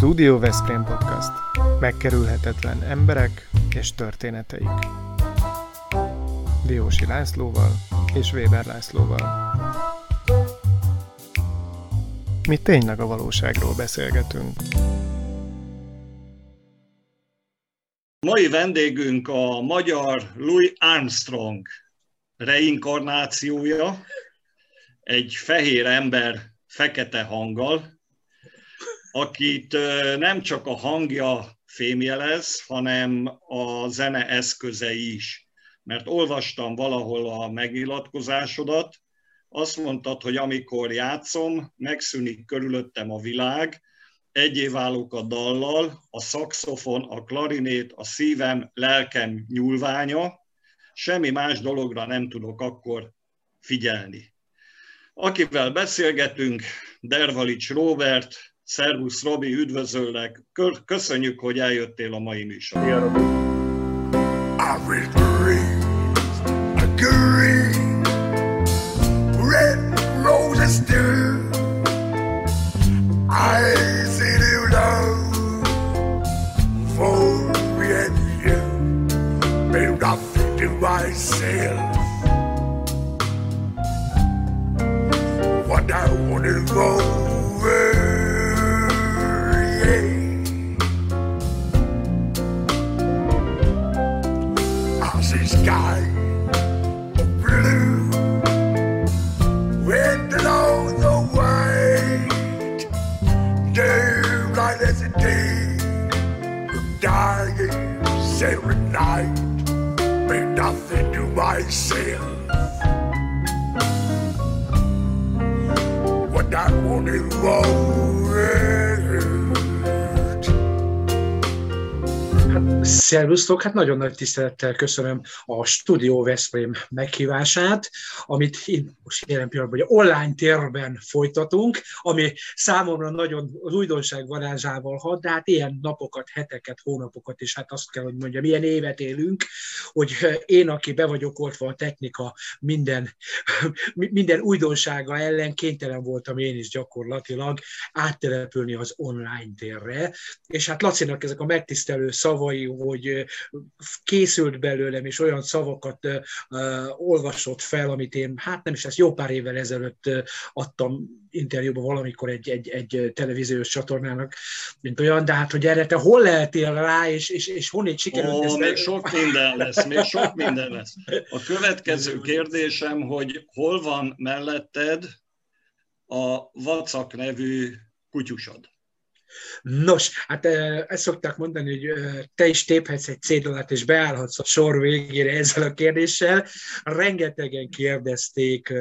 Studio Veszprém Podcast. Megkerülhetetlen emberek és történeteik. Diósi Lászlóval és Weber Lászlóval. Mi tényleg a valóságról beszélgetünk. Mai vendégünk a magyar Louis Armstrong reinkarnációja, egy fehér ember fekete hanggal, akit nem csak a hangja fémjelez, hanem a zene eszközei is. Mert olvastam valahol a megnyilatkozásodat, azt mondtad, hogy amikor játszom, megszűnik körülöttem a világ, egyé válok a dallal, a szakszofon, a klarinét, a szívem, lelkem nyúlványa, semmi más dologra nem tudok akkor figyelni. Akivel beszélgetünk, Dervalics Robert, Szervusz Robi, üdvözöllek, köszönjük, hogy eljöttél a mai műsorra. Szervusztok, hát nagyon nagy tisztelettel köszönöm a Studio Veszprém meghívását, amit én most jelen pillanatban hogy online térben folytatunk, ami számomra nagyon az újdonság varázsával hat, de hát ilyen napokat, heteket, hónapokat, és hát azt kell, hogy mondjam, ilyen évet élünk, hogy én, aki be vagyok oltva a technika minden, minden újdonsága ellen, kénytelen voltam én is gyakorlatilag áttelepülni az online térre, és hát Lacinak ezek a megtisztelő szavai, hogy készült belőlem, és olyan szavakat olvasott fel, amit én, hát nem is ez jó pár évvel ezelőtt adtam interjúban valamikor egy, egy, egy televíziós csatornának, mint olyan, de hát, hogy erre te hol lehetél rá, és, és, és honnét sikerült Ó, ezt még sok minden lesz, még sok minden lesz. A következő kérdésem, hogy hol van melletted a Vacak nevű kutyusod? Nos, hát ezt szokták mondani, hogy te is téphetsz egy cédulát, és beállhatsz a sor végére ezzel a kérdéssel. Rengetegen kérdezték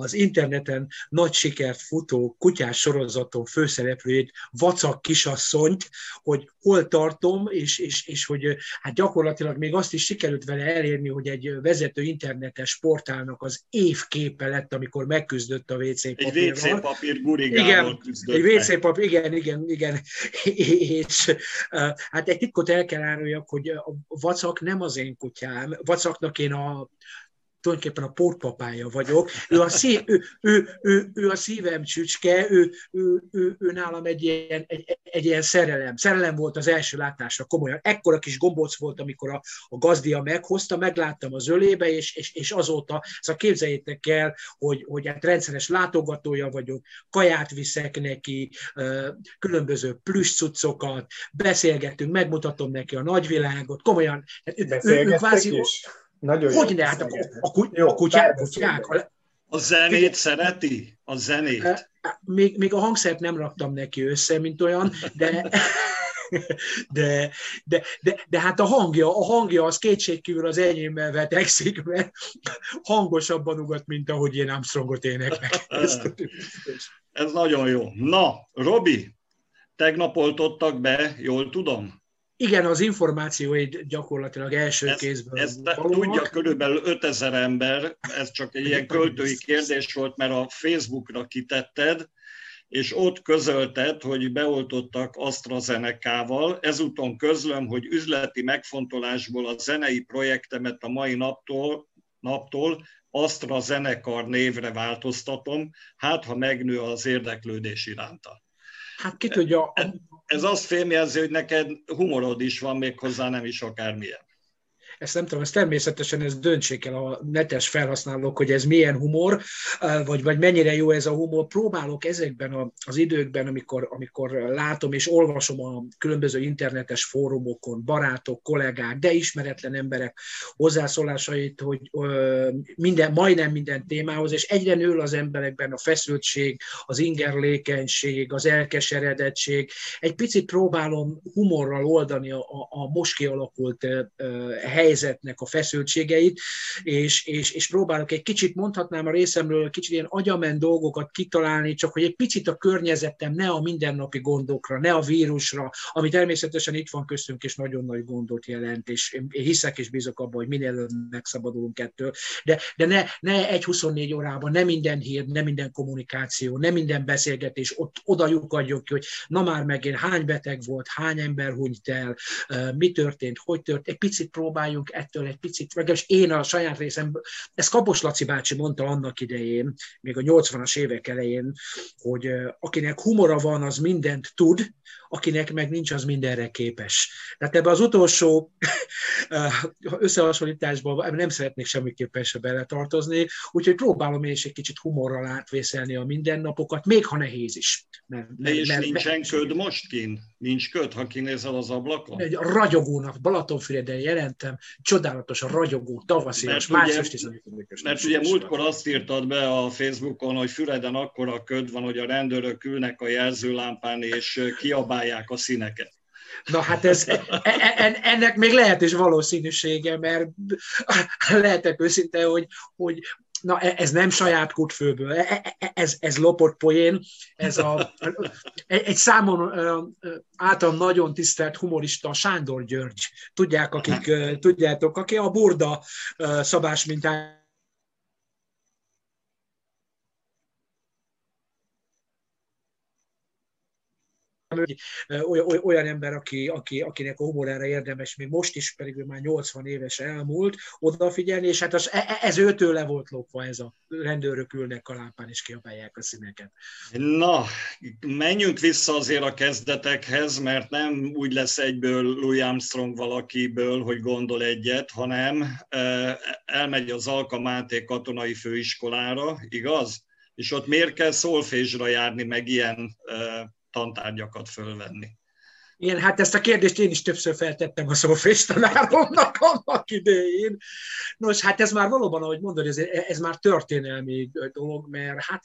az interneten nagy sikert futó kutyás sorozaton főszereplőjét, Vacak kisasszonyt, hogy hol tartom, és, és, és hogy hát gyakorlatilag még azt is sikerült vele elérni, hogy egy vezető internetes portálnak az évképe lett, amikor megküzdött a WC papírral. Egy WC papír gurigával igen, Egy WC papír, igen, igen, igen, igen, és hát egy titkot el kell áruljak, hogy a vacak nem az én kutyám, vacaknak én a tulajdonképpen a portpapája vagyok. Ő a, szív, ő, ő, ő, ő a szívem csücske, ő, ő, ő, ő nálam egy ilyen, egy, egy ilyen szerelem. Szerelem volt az első látásra, komolyan. Ekkora kis gombóc volt, amikor a, a gazdia meghozta, megláttam az ölébe, és, és, és azóta, szóval képzeljétek el, hogy, hogy hát rendszeres látogatója vagyok, kaját viszek neki, különböző plüss cuccokat, beszélgetünk, megmutatom neki a nagyvilágot, komolyan. Hát ő, ő, ő kvázi, is? Nagyon hogy ne? Hát a, a, jó, a kutyák, kutyák. A, a zenét szereti? A zenét? Még, még a hangszert nem raktam neki össze, mint olyan, de, de, de, de, de hát a hangja, a hangja az kétségkívül az enyémmel vetekszik, mert hangosabban ugat, mint ahogy én Armstrongot éneklek. Ez nagyon jó. Na, Robi, tegnap oltottak be, jól tudom? Igen, az információid gyakorlatilag első ez, kézből Ezt tudja körülbelül 5000 ember, ez csak egy ilyen költői kérdés volt, mert a Facebookra kitetted, és ott közölted, hogy beoltottak AstraZeneca-val. Ezúton közlöm, hogy üzleti megfontolásból a zenei projektemet a mai naptól, naptól AstraZeneca névre változtatom, hát ha megnő az érdeklődés iránta. Hát ki tudja... Ez azt fémjelzi, hogy neked humorod is van, még hozzá nem is akármilyen ezt nem tudom, ez természetesen ez döntsék el a netes felhasználók, hogy ez milyen humor, vagy, vagy mennyire jó ez a humor. Próbálok ezekben az időkben, amikor, amikor látom és olvasom a különböző internetes fórumokon, barátok, kollégák, de ismeretlen emberek hozzászólásait, hogy minden, majdnem minden témához, és egyre nő az emberekben a feszültség, az ingerlékenység, az elkeseredettség. Egy picit próbálom humorral oldani a, a, a most kialakult hely helyzetnek a feszültségeit, és, és, és próbálok egy kicsit, mondhatnám a részemről, kicsit ilyen agyament dolgokat kitalálni, csak hogy egy picit a környezetem ne a mindennapi gondokra, ne a vírusra, ami természetesen itt van köztünk, és nagyon nagy gondot jelent, és én hiszek és bízok abban, hogy minél előbb megszabadulunk ettől, de, de ne, ne egy 24 órában, ne minden hír, ne minden kommunikáció, ne minden beszélgetés, ott oda lyukadjuk ki, hogy na már megint hány beteg volt, hány ember hunyt el, mi történt, hogy történt, egy picit próbáljuk tanuljunk ettől egy picit, legalábbis én a saját részem, ezt Kapos Laci bácsi mondta annak idején, még a 80-as évek elején, hogy akinek humora van, az mindent tud, akinek meg nincs, az mindenre képes. Tehát ebbe az utolsó összehasonlításban nem szeretnék semmiképpen se beletartozni, úgyhogy próbálom én is egy kicsit humorral átvészelni a mindennapokat, még ha nehéz is. Mert, mert, és mert, nincsen mert, köd most kint? Nincs köd, ha kinézel az ablakon? Egy ragyogónak, Balatonfüreden jelentem, csodálatos a ragyogó, tavaszi, és március 15 Mert ugye múltkor azt írtad be a Facebookon, hogy Füreden akkora köd van, hogy a rendőrök ülnek a jelzőlámpán, és kiabálják a színeket. Na hát ez, e, e, e, ennek még lehet is valószínűsége, mert lehetek őszinte, hogy, hogy na ez nem saját kutfőből, ez, ez lopott poén, ez a, egy számon által nagyon tisztelt humorista Sándor György, tudják, akik, tudjátok, aki a burda szabás mintán olyan, olyan ember, aki, aki, akinek a humorára érdemes, még most is, pedig ő már 80 éves elmúlt, odafigyelni, és hát az, e, e, ez őtől le volt lopva ez a rendőrök ülnek a lámpán, és kiabálják a színeket. Na, menjünk vissza azért a kezdetekhez, mert nem úgy lesz egyből Louis Armstrong valakiből, hogy gondol egyet, hanem elmegy az Alka Máté katonai főiskolára, igaz? És ott miért kell szolfésra járni, meg ilyen tantárgyakat fölvenni. Igen, hát ezt a kérdést én is többször feltettem a szófés tanáromnak annak idején. Nos, hát ez már valóban, ahogy mondod, ez, ez már történelmi dolog, mert hát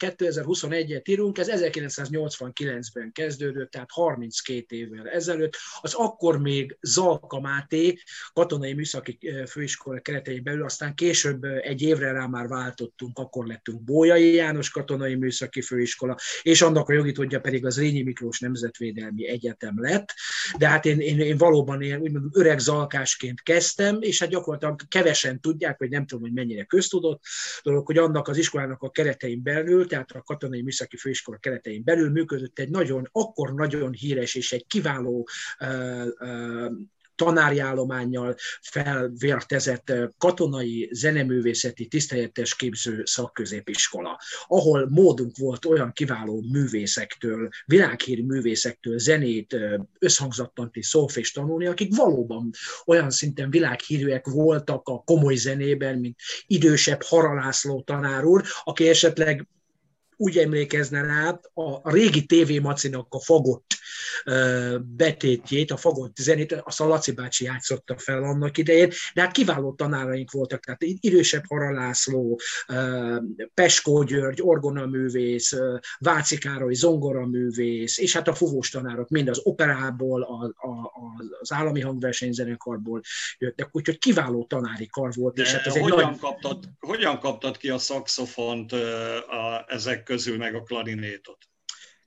2021-et írunk, ez 1989-ben kezdődött, tehát 32 évvel ezelőtt. Az akkor még Zalka Máté katonai műszaki főiskola keretein belül, aztán később egy évre rá már váltottunk, akkor lettünk Bójai János katonai műszaki főiskola, és annak a jogi tudja pedig az Rényi Miklós Nemzetvédelmi Egyetem lett, de hát én, én, én valóban én úgymond öreg zalkásként kezdtem, és hát gyakorlatilag kevesen tudják, vagy nem tudom, hogy mennyire köztudott dolog, hogy annak az iskolának a keretein belül tehát a Katonai Műszaki Főiskola keretein belül működött egy nagyon, akkor nagyon híres és egy kiváló tanári állományjal felvértezett katonai zeneművészeti tisztelyettes képző szakközépiskola, ahol módunk volt olyan kiváló művészektől, világhírű művészektől zenét, összhangzattant és szófést tanulni, akik valóban olyan szinten világhírűek voltak a komoly zenében, mint idősebb Haralászló tanár úr, aki esetleg úgy emlékezne rá, a régi TV Macinak a fagott betétjét, a fagott zenét, a Laci bácsi játszotta fel annak idején, de hát kiváló tanáraink voltak, tehát idősebb Haralászló, Peskó György, orgonaművész, Váci Károly, zongoraművész, és hát a fuvós tanárok mind az operából, a, a, az állami hangversenyzenekarból jöttek, úgyhogy kiváló tanári kar volt. De és hát ez hogyan, egy nagy... kaptad, hogyan kaptad ki a szakszofont a, ezek közül, meg a klarinétot?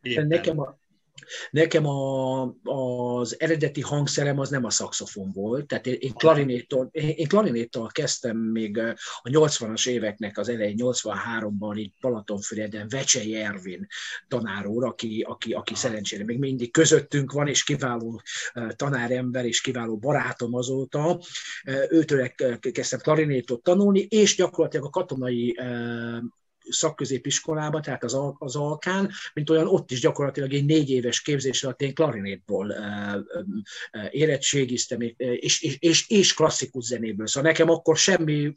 Éppen. Nekem a, Nekem a, az eredeti hangszerem az nem a szaxofon volt, tehát én, én, klarinéttal, én klarinéttal kezdtem még a 80-as éveknek az elején, 83-ban itt Balatonfüreden Vecsei Ervin tanár úr, aki, aki, aki szerencsére még mindig közöttünk van, és kiváló tanárember, és kiváló barátom azóta. Őtől kezdtem klarinétot tanulni, és gyakorlatilag a katonai szakközépiskolába, tehát az, az Alkán, mint olyan ott is gyakorlatilag egy négy éves képzés alatt én klarinétból érettségiztem, és, és, és, és klasszikus zenéből. Szóval nekem akkor semmi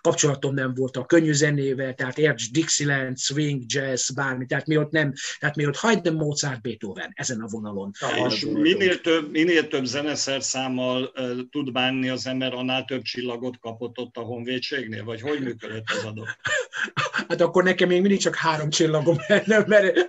kapcsolatom nem volt a könnyű zenével, tehát érts Dixieland, swing, jazz, bármi, tehát mi ott nem, tehát mi ott Haydn, Mozart, Beethoven, ezen a vonalon. És minél több, minél több zeneszerszámmal uh, tud bánni az ember, annál több csillagot kapott ott a honvédségnél, vagy hogy működött az adó? Hát akkor nekem még mindig csak három csillagom lenne, mert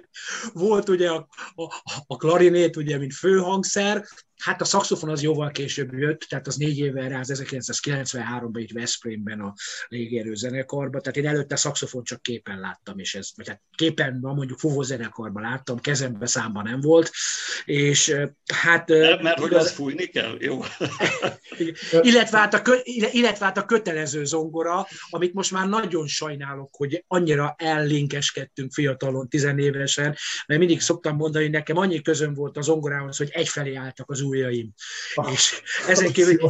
volt ugye a, a, a klarinét, ugye, mint főhangszer, Hát a szaxofon az jóval később jött, tehát az négy évvel rá, az 1993-ban itt Veszprémben a légierő zenekarban, tehát én előtte szaxofon csak képen láttam, és ez, vagy hát képen, mondjuk fuvó zenekarban láttam, kezembe számban nem volt, és hát... Nem, mert hogy az fújni kell, jó. illetve, hát a, illetve hát a kötelező zongora, amit most már nagyon sajnálok, hogy annyira ellinkeskedtünk fiatalon, tizenévesen, mert mindig szoktam mondani, hogy nekem annyi közön volt a zongorához, hogy egyfelé álltak az ujjaim. Ah, és ezen kívül...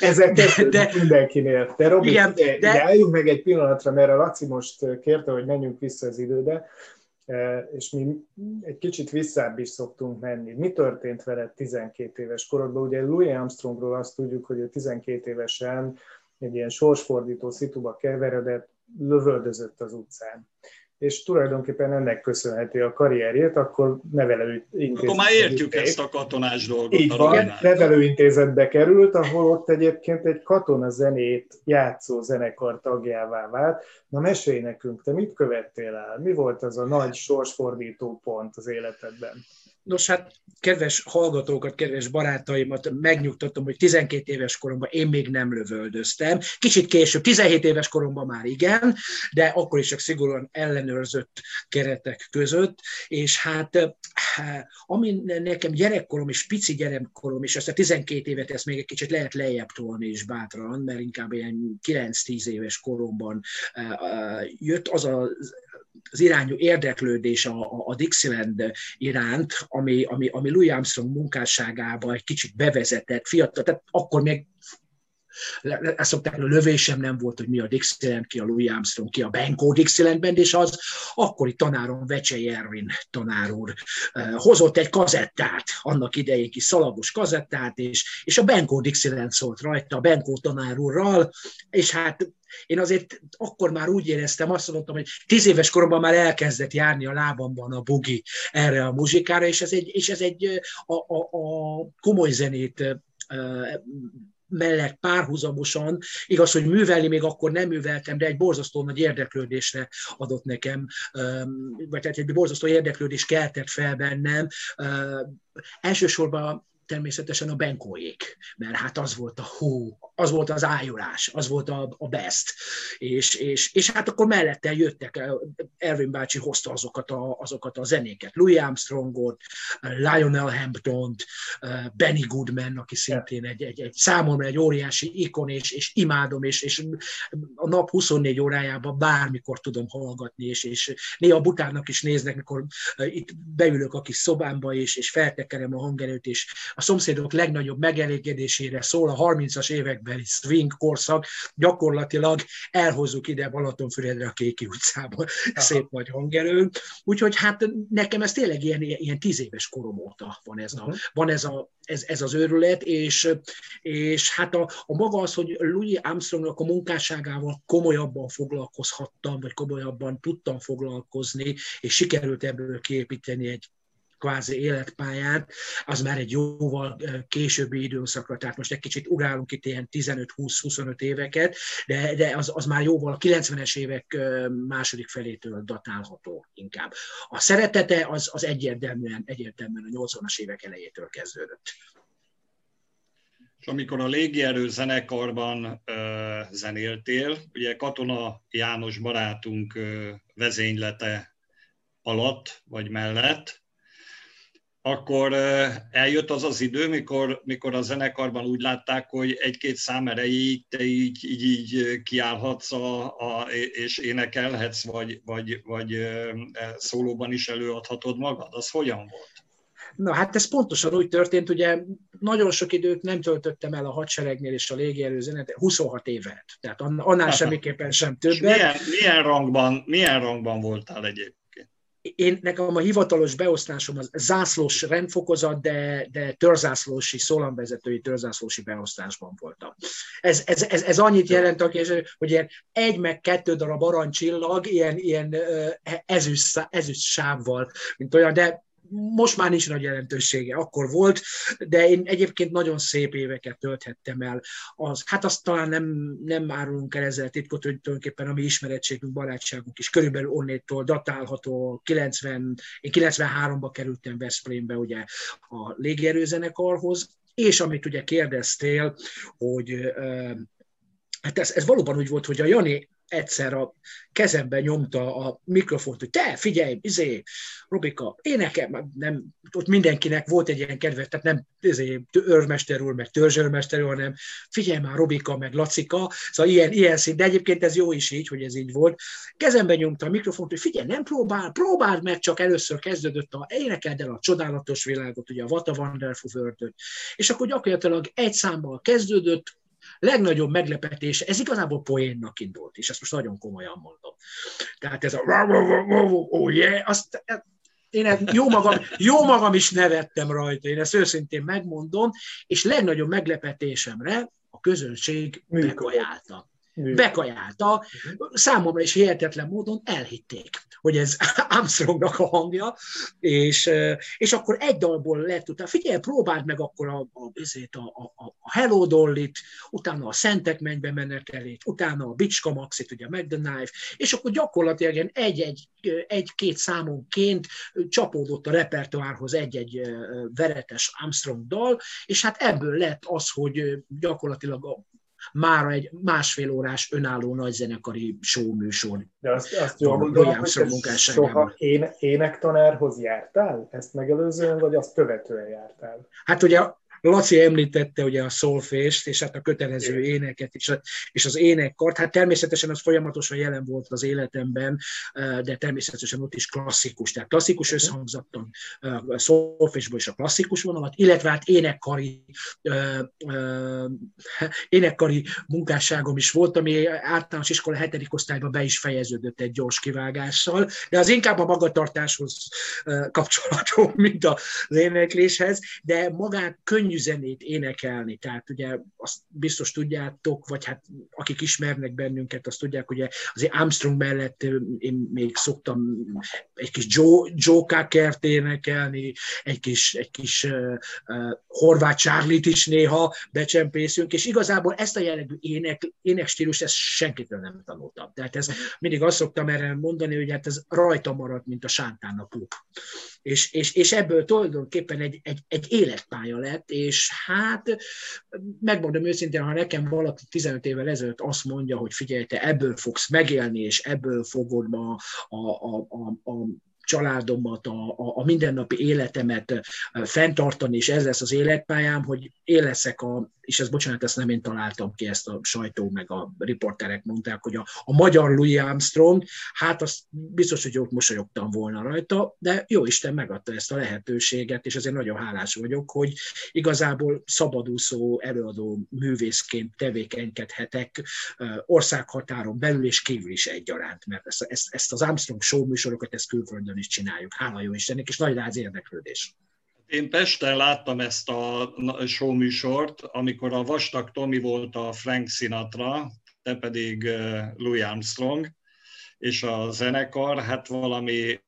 Ezek de, de, mindenkinél. De Robi, igen, de, de álljunk meg egy pillanatra, mert a Laci most kérte, hogy menjünk vissza az időbe, és mi egy kicsit visszább is szoktunk menni. Mi történt veled 12 éves korodban? Ugye Louis Armstrongról azt tudjuk, hogy ő 12 évesen egy ilyen sorsfordító szituba keveredett, lövöldözött az utcán és tulajdonképpen ennek köszönheti a karrierjét, akkor nevelőintézetbe. Akkor már értjük ezt a katonás dolgot. Így van, nevelőintézetbe került, ahol ott egyébként egy katona zenét játszó zenekar tagjává vált. Na mesélj nekünk, te mit követtél el? Mi volt az a nagy sorsfordító pont az életedben? Nos, hát kedves hallgatókat, kedves barátaimat megnyugtatom, hogy 12 éves koromban én még nem lövöldöztem. Kicsit később, 17 éves koromban már igen, de akkor is csak szigorúan ellenőrzött keretek között, és hát eh, ami nekem gyerekkorom és pici gyerekkorom, és ezt a 12 évet ezt még egy kicsit lehet lejjebb tolni is bátran, mert inkább ilyen 9-10 éves koromban eh, eh, jött az az az irányú érdeklődés a, a, a Dixieland iránt, ami, ami, ami Louis Armstrong munkásságába egy kicsit bevezetett, fiatal, tehát akkor még ezt szokták, a lövésem nem volt, hogy mi a Dixieland, ki a Louis Armstrong, ki a Benko Dixieland és az akkori tanárom Vecsei Ervin tanár úr hozott egy kazettát, annak idején kis szalagos kazettát, és, és a Benko Dixieland szólt rajta, a Benko tanár úrral, és hát én azért akkor már úgy éreztem, azt mondtam, hogy tíz éves koromban már elkezdett járni a lábamban a bugi erre a muzsikára, és ez egy, és ez egy a, a, a komoly zenét mellett párhuzamosan, igaz, hogy művelni még akkor nem műveltem, de egy borzasztó nagy érdeklődésre adott nekem, vagy tehát egy borzasztó érdeklődés keltett fel bennem. Elsősorban természetesen a Benkóék, mert hát az volt a hú, az volt az ájulás, az volt a, a best. És, és, és hát akkor mellette jöttek, Erwin bácsi hozta azokat a, azokat a zenéket, Louis Armstrongot, Lionel Hampton-t, Benny Goodman, aki szintén egy, egy, egy számomra egy óriási ikon, és, és imádom, és, és a nap 24 órájában bármikor tudom hallgatni, és, és néha butának is néznek, mikor itt beülök a kis szobámba, és, és feltekerem a hangerőt, és a szomszédok legnagyobb megelégedésére szól a 30-as évekbeli swing korszak, gyakorlatilag elhozzuk ide Balatonfüredre a Kéki utcába Aha. szép nagy hangerő. Úgyhogy hát nekem ez tényleg ilyen, ilyen tíz éves korom óta van ez, a, uh-huh. van ez, a, ez, ez az őrület, és, és hát a, a maga az, hogy Louis Armstrongnak a munkásságával komolyabban foglalkozhattam, vagy komolyabban tudtam foglalkozni, és sikerült ebből kiépíteni egy kvázi életpályát, az már egy jóval későbbi időszakra, tehát most egy kicsit ugrálunk itt ilyen 15-20-25 éveket, de, de az, az már jóval a 90-es évek második felétől datálható inkább. A szeretete az, az egyértelműen, egyértelműen a 80-as évek elejétől kezdődött. És amikor a légierő zenekarban ö, zenéltél, ugye Katona János barátunk ö, vezénylete alatt vagy mellett, akkor eljött az az idő, mikor, mikor a zenekarban úgy látták, hogy egy-két szám erejéig te így, így, így kiállhatsz a, a, és énekelhetsz, vagy, vagy, vagy szólóban is előadhatod magad. Az hogyan volt? Na hát ez pontosan úgy történt, ugye nagyon sok időt nem töltöttem el a hadseregnél és a légierőzenet, 26 évet, tehát annál semmiképpen sem többet. Milyen, milyen, rangban, milyen rangban voltál egyébként? Én, nekem a hivatalos beosztásom az zászlós rendfokozat, de, de törzászlósi, szólamvezetői törzászlósi beosztásban voltam. Ez, ez, ez, ez annyit jelent, hogy ilyen egy meg kettő darab arancsillag, ilyen, ilyen ezüst, ezüst sávval, mint olyan, de most már nincs nagy jelentősége, akkor volt, de én egyébként nagyon szép éveket tölthettem el. Az, hát azt talán nem, nem árulunk el ezzel titkot, hogy tulajdonképpen a mi ismerettségünk, barátságunk is körülbelül onnétól datálható, 90, én 93-ba kerültem Veszprémbe ugye a légierőzenekarhoz, és amit ugye kérdeztél, hogy Hát ez, ez valóban úgy volt, hogy a Jani egyszer a kezembe nyomta a mikrofont, hogy te figyelj, izé, Robika, énekem, nem, ott mindenkinek volt egy ilyen kedve, tehát nem izé, őrmester úr, meg törzsőrmester úr, hanem figyelj már, Robika, meg Lacika, szóval ilyen, ilyen szint, de egyébként ez jó is így, hogy ez így volt. Kezembe nyomta a mikrofont, hogy figyelj, nem próbál, próbáld meg, csak először kezdődött a, énekeld el a csodálatos világot, ugye a What a Wonderful world és akkor gyakorlatilag egy számmal kezdődött, legnagyobb meglepetés, ez igazából poénnak indult, és ezt most nagyon komolyan mondom. Tehát ez a oh yeah, azt, én jó magam, jó magam is nevettem rajta, én ezt őszintén megmondom, és legnagyobb meglepetésemre a közönség megajálta bekajálta, számomra is hihetetlen módon elhitték, hogy ez Armstrongnak a hangja, és, és akkor egy dalból lett utána, figyelj, próbáld meg akkor a, a, a, a, a Hello Dolly-t, utána a Szentek mennybe menetelét, utána a Bicska Maxit, ugye Meg the Knife, és akkor gyakorlatilag egy-egy, egy-két számonként csapódott a repertoárhoz egy-egy veretes Armstrong dal, és hát ebből lett az, hogy gyakorlatilag a már egy másfél órás önálló nagyzenekari show műsor. De azt, azt jól gondolom, hogy soha én, énektanárhoz jártál? Ezt megelőzően, vagy azt követően jártál? Hát ugye Laci említette ugye a szolfést, és hát a kötelező éneket, és, a, és az énekkart, hát természetesen az folyamatosan jelen volt az életemben, de természetesen ott is klasszikus, tehát klasszikus összhangzattan szolfésből is a klasszikus vonalat, illetve hát énekkari, énekkari munkásságom is volt, ami általános iskola hetedik osztályban be is fejeződött egy gyors kivágással, de az inkább a magatartáshoz kapcsolható, mint az énekléshez, de magát könnyű könnyű énekelni, tehát ugye azt biztos tudjátok, vagy hát akik ismernek bennünket, azt tudják, hogy azért Armstrong mellett én még szoktam egy kis Joe, Joe Cocker-t énekelni, egy kis, egy kis uh, uh, horvát Charlie-t is néha becsempészünk, és igazából ezt a jellegű ének, énekstílus, ezt senkitől nem tanultam. Tehát ez mindig azt szoktam erre mondani, hogy hát ez rajta maradt, mint a sántán a pup. És, és, és ebből tulajdonképpen egy, egy, egy életpálya lett, és hát megmondom őszintén, ha nekem valaki 15 évvel ezelőtt azt mondja, hogy figyelj, te ebből fogsz megélni, és ebből fogod a, a, a, a, a családomat, a, a, a mindennapi életemet fenntartani, és ez lesz az életpályám, hogy én leszek a, és ez bocsánat, ezt nem én találtam ki, ezt a sajtó meg a riporterek mondták, hogy a, a magyar Louis Armstrong, hát azt biztos, hogy ott mosolyogtam volna rajta, de jó Isten megadta ezt a lehetőséget, és azért nagyon hálás vagyok, hogy igazából szabadúszó előadó művészként tevékenykedhetek országhatáron belül és kívül is egyaránt, mert ezt, ezt az Armstrong show műsorokat, ezt külföldön is csináljuk, hála jó Istennek, és nagy rá az érdeklődés. Én Pesten láttam ezt a show műsort, amikor a Vastag Tomi volt a Frank Sinatra, te pedig Louis Armstrong, és a zenekar, hát valami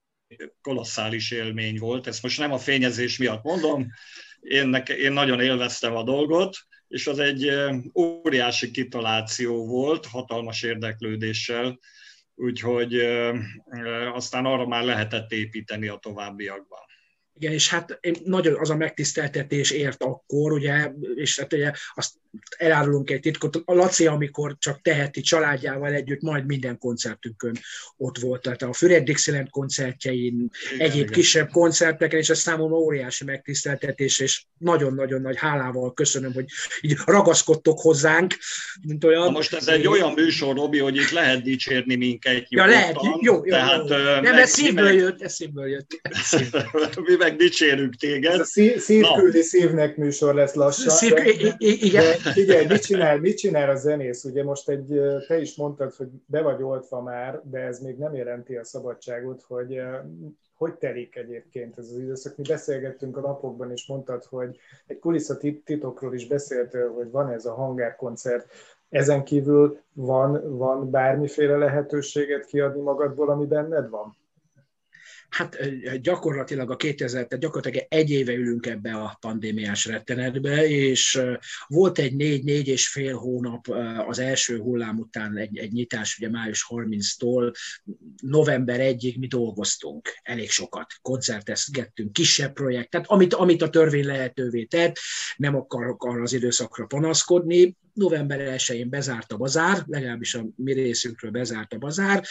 kolosszális élmény volt. Ezt most nem a fényezés miatt mondom, én, neke, én nagyon élveztem a dolgot, és az egy óriási kitaláció volt, hatalmas érdeklődéssel, úgyhogy aztán arra már lehetett építeni a továbbiakban. Igen, és hát nagyon az a megtiszteltetés ért akkor, ugye, és hát ugye azt elárulunk egy titkot, a Laci, amikor csak teheti családjával együtt, majd minden koncertünkön ott volt. Tehát a Füred Dixieland koncertjein, igen, egyéb igen. kisebb koncerteken, és a számomra óriási megtiszteltetés, és nagyon-nagyon nagy hálával köszönöm, hogy így ragaszkodtok hozzánk, mint olyan. Na most ez egy olyan műsor, Robi, hogy itt lehet dicsérni minket nyugodtan. Ja, lehet, jó, jó, Tehát, jó. Nem, ez szívből jött, ez szívből jött. mi meg dicsérünk téged. Ez a szív, szívküldi szívnek műsor lesz lassan. Szív, de, igen. De, figyelj, mit csinál, mit csinál a zenész? Ugye most egy, te is mondtad, hogy be vagy oltva már, de ez még nem jelenti a szabadságot, hogy hogy telik egyébként ez az időszak? Mi beszélgettünk a napokban, és mondtad, hogy egy kulisszatitokról is beszéltél, hogy van ez a hangárkoncert. Ezen kívül van, van bármiféle lehetőséget kiadni magadból, ami benned van? Hát gyakorlatilag a 2000, tehát gyakorlatilag egy éve ülünk ebbe a pandémiás rettenetbe, és volt egy négy-négy és fél hónap az első hullám után egy, egy nyitás, ugye május 30-tól november 1-ig mi dolgoztunk elég sokat, koncertezgettünk, kisebb projektet, amit, amit a törvény lehetővé tett, nem akarok arra az időszakra panaszkodni, november 1-én bezárt a bazár, legalábbis a mi részünkről bezárt a bazár.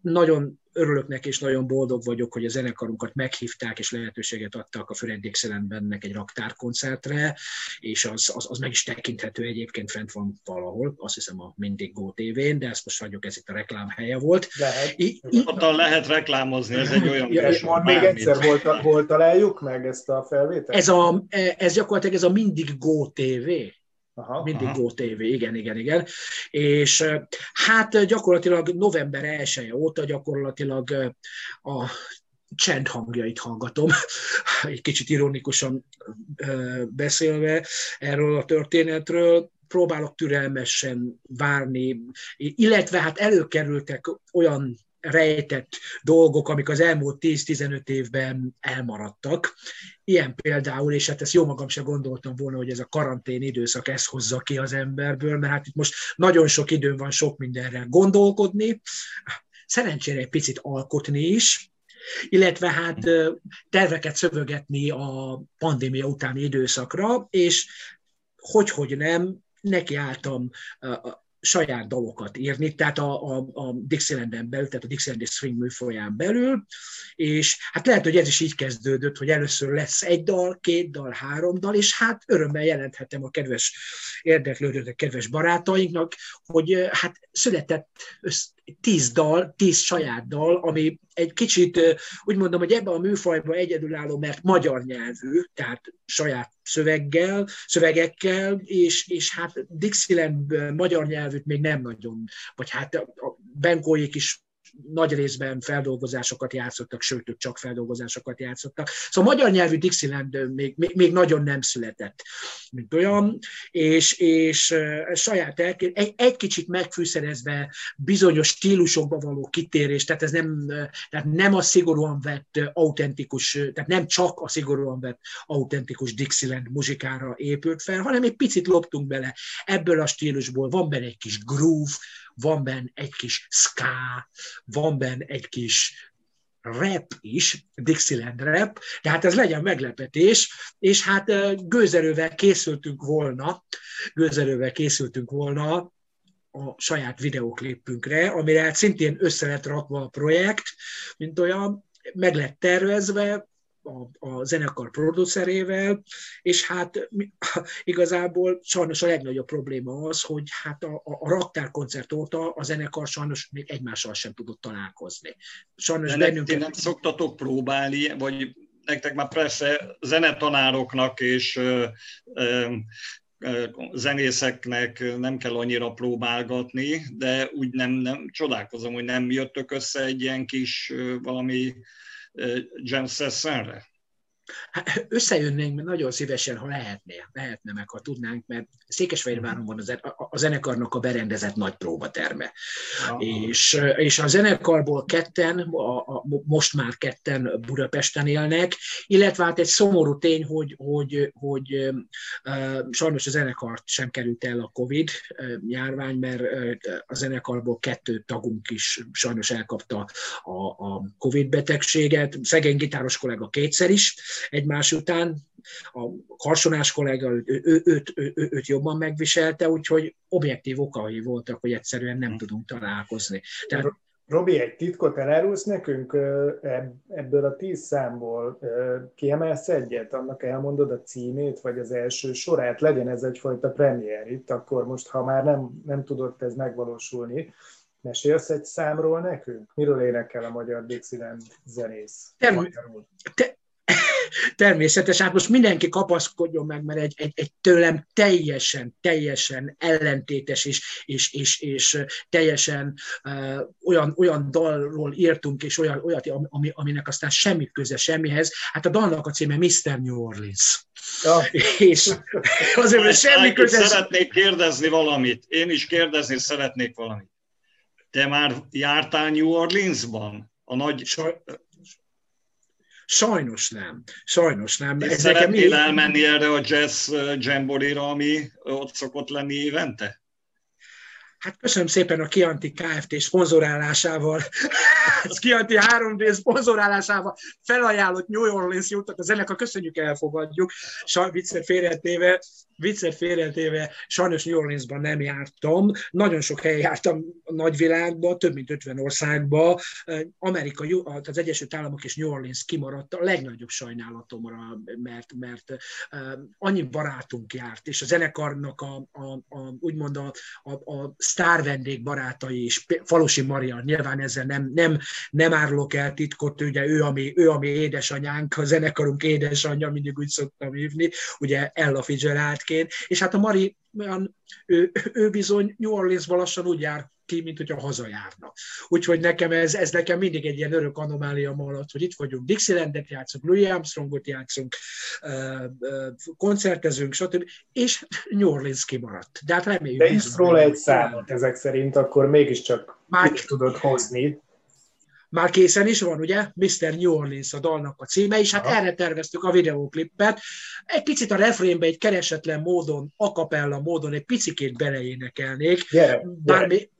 Nagyon örülök neki, és nagyon boldog vagyok, hogy a zenekarunkat meghívták, és lehetőséget adtak a Füred Dixielandbennek egy raktárkoncertre, és az, az, az, meg is tekinthető egyébként fent van valahol, azt hiszem a Mindig Go TV-n, de ezt most hagyjuk, ez itt a reklám helye volt. Lehet. I, I, lehet reklámozni, ez egy olyan... Ja, és még egyszer, hol, hol találjuk meg ezt a felvételt? Ez, a, ez gyakorlatilag ez a Mindig Go TV. Aha, Mindig aha. Go TV, igen, igen, igen. És hát gyakorlatilag november 1 -e óta gyakorlatilag a csend hangjait hallgatom, egy kicsit ironikusan beszélve erről a történetről, próbálok türelmesen várni, illetve hát előkerültek olyan rejtett dolgok, amik az elmúlt 10-15 évben elmaradtak. Ilyen például, és hát ezt jó magam sem gondoltam volna, hogy ez a karantén időszak ezt hozza ki az emberből, mert hát itt most nagyon sok időm van sok mindenre gondolkodni, szerencsére egy picit alkotni is, illetve hát terveket szövögetni a pandémia utáni időszakra, és hogy-hogy nem, nekiálltam saját dalokat írni, tehát a, a, a Dixieland-en belül, tehát a Dixieland Swing műfolyán belül, és hát lehet, hogy ez is így kezdődött, hogy először lesz egy dal, két dal, három dal, és hát örömmel jelenthetem a kedves érdeklődőknek, kedves barátainknak, hogy hát született tíz dal, tíz saját dal, ami egy kicsit, úgy mondom, hogy ebben a műfajban egyedülálló, mert magyar nyelvű, tehát saját szöveggel, szövegekkel, és, és hát Dixieland magyar nyelvűt még nem nagyon, vagy hát a Benkóék is nagy részben feldolgozásokat játszottak, sőt, ők csak feldolgozásokat játszottak. Szóval magyar nyelvű Dixieland még, még, még nagyon nem született, mint olyan, és, és saját elké, egy, egy kicsit megfűszerezve bizonyos stílusokba való kitérés, tehát ez nem, tehát nem a szigorúan vett autentikus, tehát nem csak a szigorúan vett autentikus Dixieland muzsikára épült fel, hanem egy picit loptunk bele ebből a stílusból, van benne egy kis groove, van benne egy kis ska, van benne egy kis rap is, Dixieland rap, tehát ez legyen meglepetés, és hát gőzerővel készültünk volna, gőzerővel készültünk volna a saját videóklipünkre, amire hát szintén össze lett rakva a projekt, mint olyan, meg lett tervezve, a, a zenekar producerével, és hát igazából sajnos a legnagyobb probléma az, hogy hát a, a, a raktárkoncert óta a zenekar sajnos még egymással sem tudott találkozni. Sajnos De bennünket... nem szoktatok próbálni, vagy nektek már persze zenetanároknak és ö, ö, zenészeknek nem kell annyira próbálgatni, de úgy nem, nem csodálkozom, hogy nem jöttök össze egy ilyen kis valami Eh, Jan Sassara. Hát összejönnénk mert nagyon szívesen, ha lehetné, lehetne meg, ha tudnánk, mert Székesfehérváron van a zenekarnak a berendezett nagy próbaterme. És, és a zenekarból ketten, a, a, most már ketten Budapesten élnek, illetve hát egy szomorú tény, hogy, hogy, hogy uh, sajnos a zenekart sem került el a Covid járvány, mert a zenekarból kettő tagunk is sajnos elkapta a, a Covid betegséget. Szegény gitáros kollega kétszer is, egymás után, a karsonás kollega ő, ő, őt, ő, ő, őt jobban megviselte, úgyhogy objektív okai voltak, hogy egyszerűen nem tudunk találkozni. Tehát Robi, egy titkot elárulsz nekünk ebből a tíz számból? Kiemelsz egyet, annak elmondod a címét, vagy az első sorát? Legyen ez egyfajta premier itt, akkor most, ha már nem, nem tudott ez megvalósulni, mesélsz egy számról nekünk? Miről énekel a magyar Dixieland zenész? Term- te- természetes. Hát most mindenki kapaszkodjon meg, mert egy, egy, egy tőlem teljesen, teljesen ellentétes és, és, és, és teljesen uh, olyan, olyan dalról írtunk, és olyan, olyat, ami, aminek aztán semmi köze semmihez. Hát a dalnak a címe Mr. New Orleans. Ja. És azért, hogy semmi köze... Szeretnék kérdezni valamit. Én is kérdezni szeretnék valamit. Te már jártál New Orleansban? A nagy... Sajnos nem. Sajnos nem. Ez szeretnél mi... elmenni erre a jazz jamboree ami ott szokott lenni évente? Hát köszönöm szépen a Kianti Kft. szponzorálásával, az Kianti 3D szponzorálásával felajánlott New Orleans jutott a zenekar, köszönjük, elfogadjuk, Saj, viccet félretéve, viccet félretéve, sajnos New Orleansban nem jártam, nagyon sok helyen jártam a nagyvilágban, több mint 50 országban, Amerika, az Egyesült Államok és New Orleans kimaradt a legnagyobb sajnálatomra, mert, mert annyi barátunk járt, és a zenekarnak a, a, a úgymond a, a, a sztár vendég barátai is, Falusi Maria, nyilván ezzel nem, nem, nem árulok el titkot, ugye ő, ami, ő, ami édesanyánk, a zenekarunk édesanyja, mindig úgy szoktam hívni, ugye Ella Fitzgeraldként, és hát a Mari olyan, ő, ő bizony New Orleansban lassan úgy jár ki, mint hogyha hazajárna. Úgyhogy nekem ez, ez nekem mindig egy ilyen örök anomália alatt, hogy itt vagyunk, Dixielandet játszunk, Louis Armstrongot játszunk, koncertezünk, stb. És New Orleans kimaradt. De hát reméljük. De is róla egy számot ezek szerint, akkor mégiscsak Már... tudod hozni. Már készen is van, ugye? Mr. New Orleans a dalnak a címe, és hát Aha. erre terveztük a videóklipet. Egy picit a refrénbe egy keresetlen módon, akapella módon egy picikét beleénekelnék. Gyere. Még,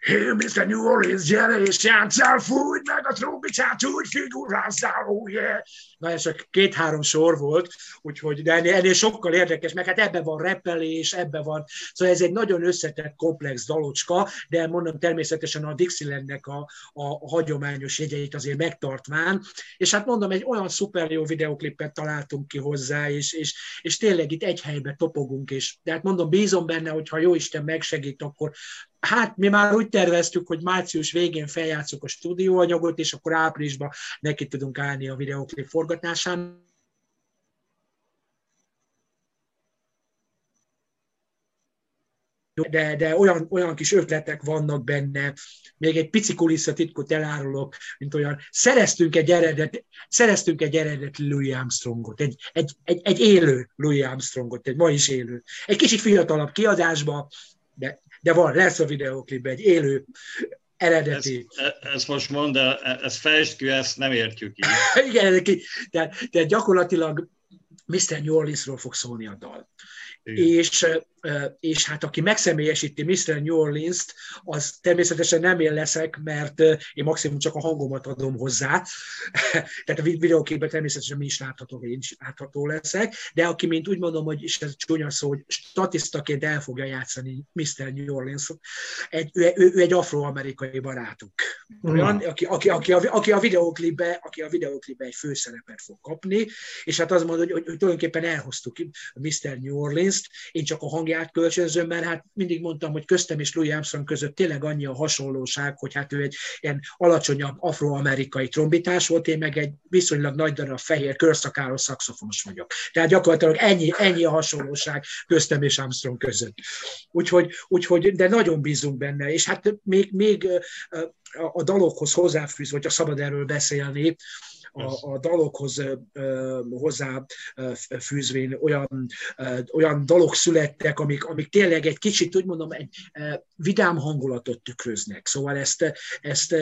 Hey, Mr. New Orleans, gyere és játszál, fújt meg a trombitát, úgy figurázzál, oh yeah. Na ez csak két-három sor volt, úgyhogy, de ennél, ennél sokkal érdekes, meg hát ebben van repelés, ebben van, szóval ez egy nagyon összetett, komplex dalocska, de mondom természetesen a Dixielandnek a, a, hagyományos jegyeit azért megtartván, és hát mondom, egy olyan szuper jó videoklipet találtunk ki hozzá, és, és, és tényleg itt egy helyben topogunk, és de hát mondom, bízom benne, hogy ha jó Isten megsegít, akkor hát mi már úgy terveztük, hogy március végén feljátszuk a stúdióanyagot, és akkor áprilisban neki tudunk állni a videóklip forgatásán. de, de olyan, olyan kis ötletek vannak benne, még egy pici kulisszatitkot elárulok, mint olyan, szereztünk egy eredet, szereztünk egy eredet Louis Armstrongot, egy, egy, egy, egy élő Louis Armstrongot, egy ma is élő. Egy kicsit fiatalabb kiadásba, de de van, lesz a videóklipben egy élő eredeti. Ezt, ezt most mondd, de ezt fejtsd ki, ezt nem értjük így. Igen, de, de gyakorlatilag Mr. New Orleansról fog szólni a dal. És, és hát aki megszemélyesíti Mr. New Orleans-t, az természetesen nem én leszek, mert én maximum csak a hangomat adom hozzá. Tehát a videóképben természetesen mi is látható, én is látható leszek, de aki, mint úgy mondom, hogy is ez csúnya szó, hogy statisztaként el fogja játszani Mr. New Orleans, egy, ő, ő, ő egy afroamerikai barátunk. Olyan, mm. aki, aki, aki, a, aki, a videóklipbe, aki a videóklipbe egy főszerepet fog kapni, és hát azt mondod, hogy, hogy, hogy tulajdonképpen elhoztuk Mr. New Orleans-t, én csak a hangját kölcsönzöm, mert hát mindig mondtam, hogy köztem és Louis Armstrong között tényleg annyi a hasonlóság, hogy hát ő egy ilyen alacsonyabb afroamerikai trombitás volt, én meg egy viszonylag nagy darab fehér körszakáros szakszofonos vagyok. Tehát gyakorlatilag ennyi, ennyi a hasonlóság köztem és Armstrong között. Úgyhogy, úgyhogy de nagyon bízunk benne, és hát még, még a dalokhoz hozzáfűz, hogyha szabad erről beszélni, a, a dalokhoz hozzá fűzvén olyan, olyan dalok születtek, amik, amik tényleg egy kicsit, úgy mondom, egy vidám hangulatot tükröznek. Szóval ezt, ezt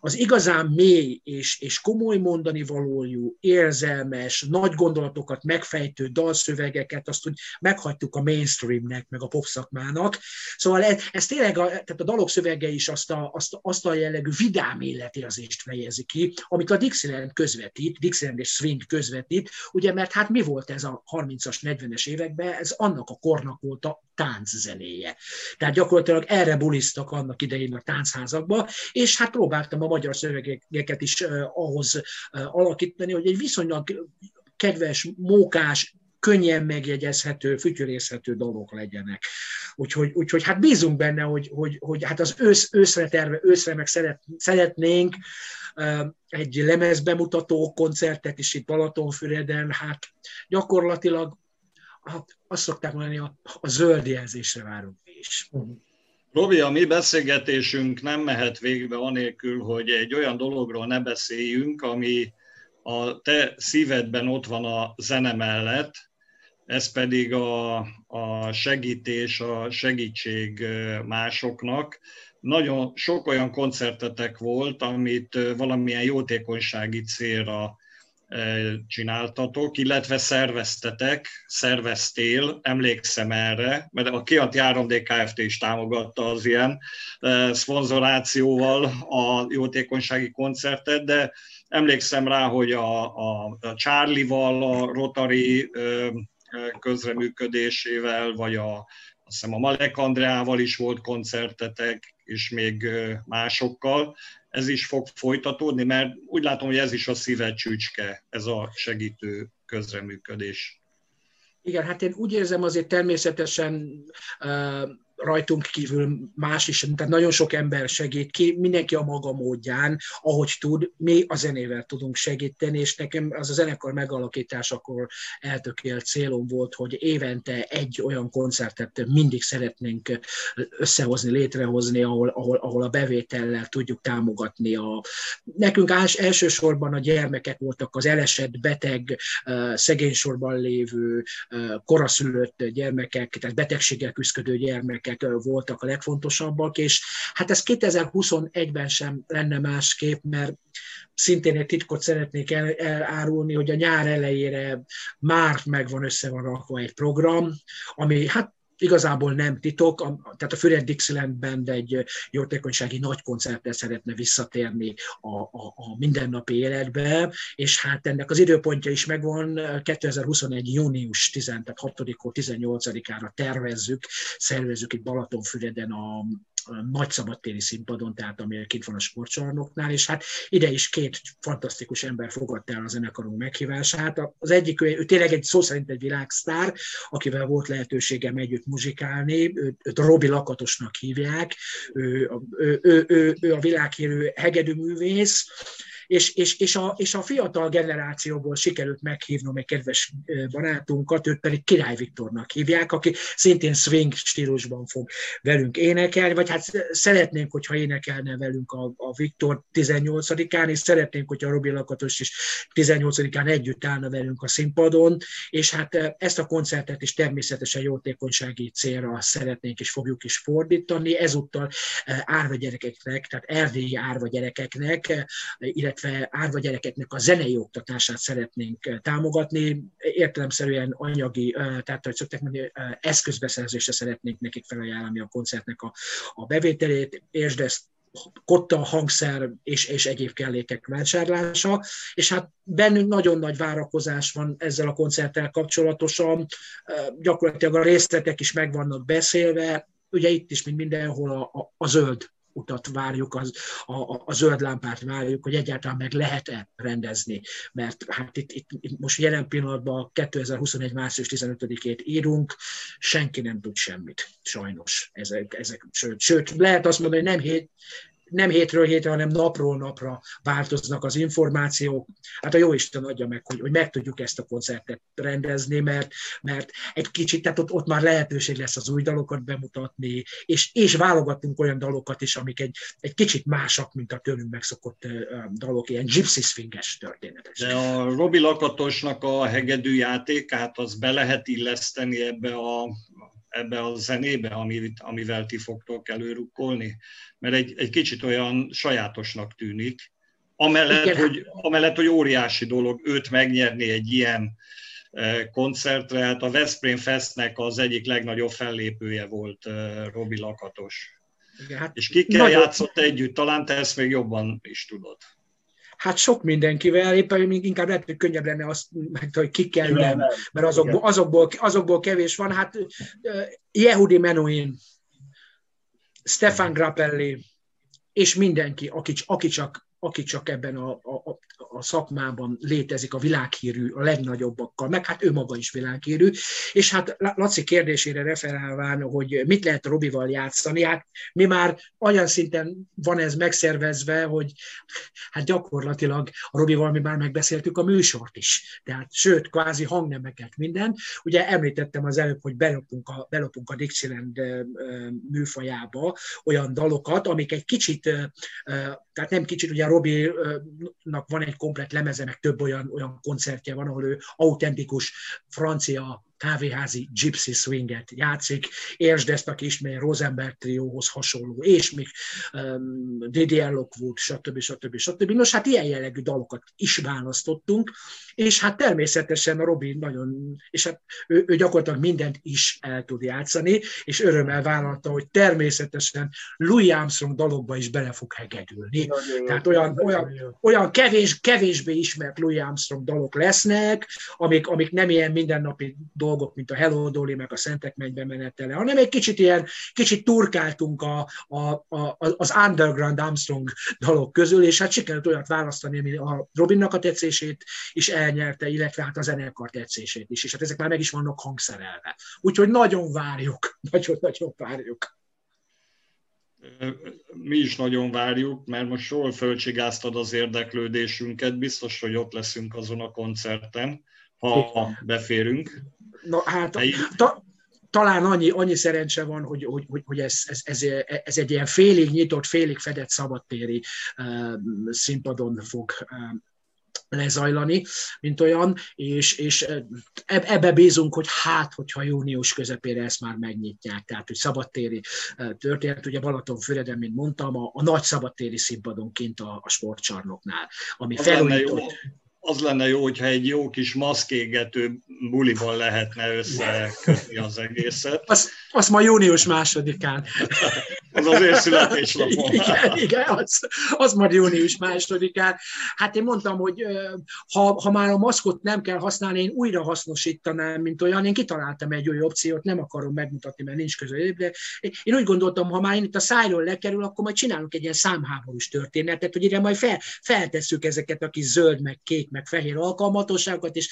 az igazán mély és, és komoly mondani valójú, érzelmes, nagy gondolatokat megfejtő dalszövegeket, azt úgy meghagytuk a mainstreamnek, meg a popszakmának. Szóval ez, ez tényleg, a, tehát a dalok szövege is azt a, azt, azt a jellegű vidám életérzést fejezi ki, amit a Dixieland közvetít közvetít, Dixieland és Swing közvetít, ugye, mert hát mi volt ez a 30-as, 40-es években, ez annak a kornak volt a tánczenéje. Tehát gyakorlatilag erre bulisztak annak idején a táncházakba, és hát próbáltam a magyar szövegeket is ahhoz alakítani, hogy egy viszonylag kedves, mókás, könnyen megjegyezhető, fütyörészhető dolgok legyenek. Úgyhogy, úgyhogy hát bízunk benne, hogy, hogy, hogy hát az ősz, őszre terve, őszre meg szeret, szeretnénk egy lemezbemutató koncertet is itt Balatonfüreden, hát gyakorlatilag hát azt szokták mondani, a, a zöld jelzésre várunk is. Robi, a mi beszélgetésünk nem mehet végbe anélkül, hogy egy olyan dologról ne beszéljünk, ami a te szívedben ott van a zene mellett, ez pedig a, a segítés, a segítség másoknak. Nagyon sok olyan koncertetek volt, amit valamilyen jótékonysági célra csináltatok, illetve szerveztetek, szerveztél, emlékszem erre, mert a Kianti 3D Kft. is támogatta az ilyen szponzorációval a jótékonysági koncertet, de emlékszem rá, hogy a, a, a Charlie-val, a Rotary közreműködésével, vagy a, azt hiszem a Malek Andreával is volt koncertetek, és még másokkal. Ez is fog folytatódni, mert úgy látom, hogy ez is a szíve csücske, ez a segítő közreműködés. Igen, hát én úgy érzem azért természetesen rajtunk kívül más is, tehát nagyon sok ember segít ki, mindenki a maga módján, ahogy tud, mi a zenével tudunk segíteni, és nekem az a zenekar megalakításakor eltökélt célom volt, hogy évente egy olyan koncertet mindig szeretnénk összehozni, létrehozni, ahol, ahol, ahol a bevétellel tudjuk támogatni. A... Nekünk elsősorban a gyermekek voltak az elesett, beteg, szegénysorban lévő, koraszülött gyermekek, tehát betegséggel küzdő gyermekek, ezek voltak a legfontosabbak, és hát ez 2021-ben sem lenne másképp, mert szintén egy titkot szeretnék el, elárulni, hogy a nyár elejére már megvan össze van rakva egy program, ami hát igazából nem titok, a, tehát a Füred Dixieland Band egy jótékonysági nagy koncertre szeretne visszatérni a, a, a mindennapi életbe, és hát ennek az időpontja is megvan, 2021. június 10, tehát 6 18-ára tervezzük, szervezzük itt Balatonfüreden a, nagy szabadtéri színpadon, tehát ami kint van a sportcsarnoknál, és hát ide is két fantasztikus ember fogadta el a zenekarunk meghívását. Az egyik, ő, ő tényleg egy szó szerint egy világsztár, akivel volt lehetőségem együtt muzsikálni, őt, őt Robi Lakatosnak hívják, ő, ő, ő, ő, ő a világhírű hegedűművész, és, és, és, a, és a fiatal generációból sikerült meghívnom egy kedves barátunkat, őt pedig Király Viktornak hívják, aki szintén swing stílusban fog velünk énekelni, vagy hát szeretnénk, hogyha énekelne velünk a, a Viktor 18-án, és szeretnénk, hogyha Robi Lakatos is 18-án együtt állna velünk a színpadon, és hát ezt a koncertet is természetesen jótékonysági célra szeretnénk és fogjuk is fordítani, ezúttal árva gyerekeknek, tehát erdélyi árva gyerekeknek, illetve illetve árva gyerekeknek a zenei oktatását szeretnénk eh, támogatni, értelemszerűen anyagi, eh, tehát hogy szokták mondani, eh, eszközbeszerzésre szeretnénk nekik felajánlani a koncertnek a, a bevételét, és ezt kotta, hangszer és, és egyéb kellékek vásárlása, és hát bennünk nagyon nagy várakozás van ezzel a koncerttel kapcsolatosan, gyakorlatilag a részletek is meg vannak beszélve, ugye itt is, mint mindenhol a, a, a zöld utat várjuk, az, a, a zöld lámpát várjuk, hogy egyáltalán meg lehet-e rendezni. Mert hát itt, itt, itt most jelen pillanatban 2021. március 15-ét írunk, senki nem tud semmit, sajnos. Ezek, ezek, sőt, sőt, lehet azt mondani, hogy nem hét, nem hétről hétre, hanem napról napra változnak az információk. Hát a jó Isten adja meg, hogy, hogy meg tudjuk ezt a koncertet rendezni, mert, mert egy kicsit, tehát ott, ott már lehetőség lesz az új dalokat bemutatni, és, és válogatunk olyan dalokat is, amik egy, egy kicsit másak, mint a tőlünk megszokott dalok, ilyen gypsy swinges történetek. De a Robi Lakatosnak a hegedű játékát az be lehet illeszteni ebbe a ebbe a zenébe, amit, amivel ti fogtok előrukkolni? Mert egy, egy kicsit olyan sajátosnak tűnik. Amellett Igen. hogy, amellett, hogy óriási dolog őt megnyerni egy ilyen e, koncertre, hát a Veszprém Festnek az egyik legnagyobb fellépője volt e, Robi Lakatos. Igen, hát És kikkel nagyon... játszott együtt, talán te ezt még jobban is tudod. Hát sok mindenkivel, éppen még inkább lehet, hogy könnyebb lenne azt, hogy ki kell nem, mert azokból, azokból, azokból kevés van. Hát Yehudi Menuhin, Stefan Grappelli, és mindenki, aki, aki, csak, aki csak ebben a, a, a szakmában létezik a világhírű, a legnagyobbakkal, meg hát ő maga is világhírű. És hát Laci kérdésére referálván, hogy mit lehet Robival játszani, hát mi már olyan szinten van ez megszervezve, hogy hát gyakorlatilag a Robival mi már megbeszéltük a műsort is. Tehát sőt, kvázi hangnemeket, minden. Ugye említettem az előbb, hogy belopunk a, belopunk a Dixieland műfajába olyan dalokat, amik egy kicsit, tehát nem kicsit, ugye Robinak van egy komplet lemeze, meg több olyan, olyan koncertje van, ahol ő autentikus francia kávéházi gypsy swinget játszik, értsd ezt a kis Rosenberg trióhoz hasonló, és még um, Didier Lockwood, stb. stb. stb. Nos, hát ilyen jellegű dalokat is választottunk, és hát természetesen a Robin nagyon, és hát ő, ő gyakorlatilag mindent is el tud játszani, és örömmel vállalta, hogy természetesen Louis Armstrong dalokba is bele fog hegedülni. Nagyon Tehát olyan, olyan, olyan kevés, kevésbé ismert Louis Armstrong dalok lesznek, amik, amik nem ilyen mindennapi dolgok, dolgok, mint a Hello Dolly, meg a Szentek mennybe menetele, hanem egy kicsit ilyen, kicsit turkáltunk a, a, a, az underground Armstrong dalok közül, és hát sikerült olyat választani, ami a Robinnak a tetszését is elnyerte, illetve hát a zenekar tetszését is, és hát ezek már meg is vannak hangszerelve. Úgyhogy nagyon várjuk, nagyon-nagyon várjuk. Mi is nagyon várjuk, mert most jól fölcsigáztad az érdeklődésünket, biztos, hogy ott leszünk azon a koncerten, ha beférünk. Na hát, ta, talán annyi, annyi szerencse van, hogy, hogy, hogy, hogy ez, ez, ez, ez egy ilyen félig nyitott, félig fedett szabadtéri uh, színpadon fog uh, lezajlani, mint olyan, és, és ebbe bízunk, hogy hát, hogyha június közepére ezt már megnyitják, tehát, hogy szabadtéri történet, ugye Balatonfüreden, mint mondtam, a, a nagy szabadtéri színpadon kint a, a sportcsarnoknál, ami felújított az lenne jó, hogyha egy jó kis maszkégető buliban lehetne összekötni az egészet. Az, az ma június másodikán. Az az. Igen, igen az, az majd június másodikán. Hát én mondtam, hogy ha, ha már a maszkot nem kell használni, én újra hasznosítanám, mint olyan. Én kitaláltam egy új opciót, nem akarom megmutatni, mert nincs közel, de én úgy gondoltam, ha már én itt a szájról lekerül, akkor majd csinálunk egy ilyen számháborús történetet, hogy ide majd fel, feltesszük ezeket a kis zöld, meg kék, meg fehér alkalmatosságokat, és,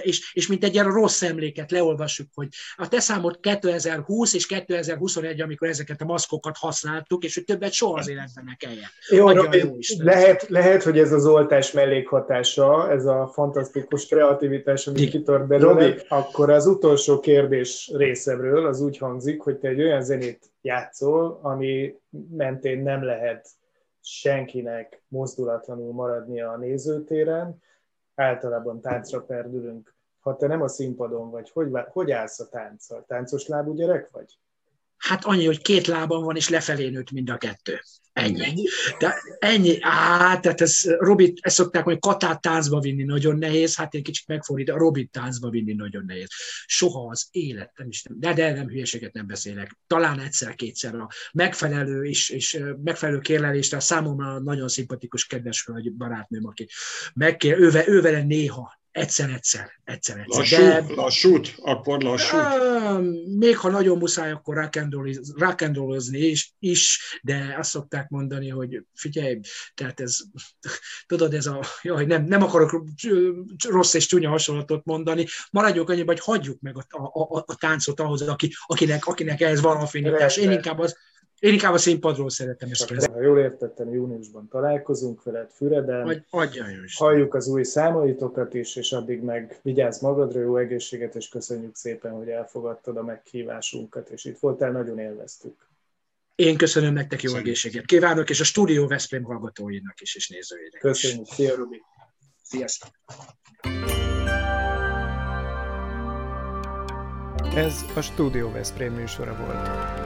és, és mint egy ilyen rossz emléket leolvassuk, hogy a te számot 2020 és 2021, amikor ezeket a maszkokat használtuk, és hogy többet soha az életben ne kelljen. Jó, jó lehet, lehet, hogy ez az oltás mellékhatása, ez a fantasztikus kreativitás, ami kitört belőle, akkor az utolsó kérdés részemről az úgy hangzik, hogy te egy olyan zenét játszol, ami mentén nem lehet senkinek mozdulatlanul maradnia a nézőtéren, általában táncra perdülünk. Ha te nem a színpadon vagy, hogy, hogy állsz a tánccal? Táncos lábú gyerek vagy? Hát annyi, hogy két lábam van, és lefelé nőtt mind a kettő. Ennyi. De ennyi. Á, tehát ez, Robit, ezt szokták hogy Katát táncba vinni nagyon nehéz, hát én kicsit megfordít, a Robit táncba vinni nagyon nehéz. Soha az élet, nem is de, de nem hülyeséget nem beszélek. Talán egyszer-kétszer a megfelelő és, és megfelelő kérlelésre számomra nagyon szimpatikus, kedves hölgy barátnőm, aki megkér, őve, ővele néha Egyszer-egyszer, egyszer-egyszer. Lassú, De, lassút, akkor lassút. Még ha nagyon muszáj, akkor rock'n'rollozni is, is, de azt szokták mondani, hogy figyelj, tehát ez, tudod, ez a, jaj, nem, nem akarok rossz és csúnya hasonlatot mondani, maradjunk annyiban, hogy hagyjuk meg a, a, a, a táncot ahhoz, aki, akinek, akinek ehhez van affinitás. Én inkább az, én inkább a színpadról szeretem ezt kezdeni. Ha jól értettem, júniusban találkozunk veled Füreden. Adja Halljuk az új számaitokat is, és addig meg vigyázz magadra, jó egészséget, és köszönjük szépen, hogy elfogadtad a meghívásunkat, és itt voltál, nagyon élveztük. Én köszönöm nektek jó egészséget. Kívánok, és a Stúdió Veszprém hallgatóinak is, és nézőinek Köszönjük. Szia, Rubi. Sziasztok. Ez a Stúdió Veszprém műsora volt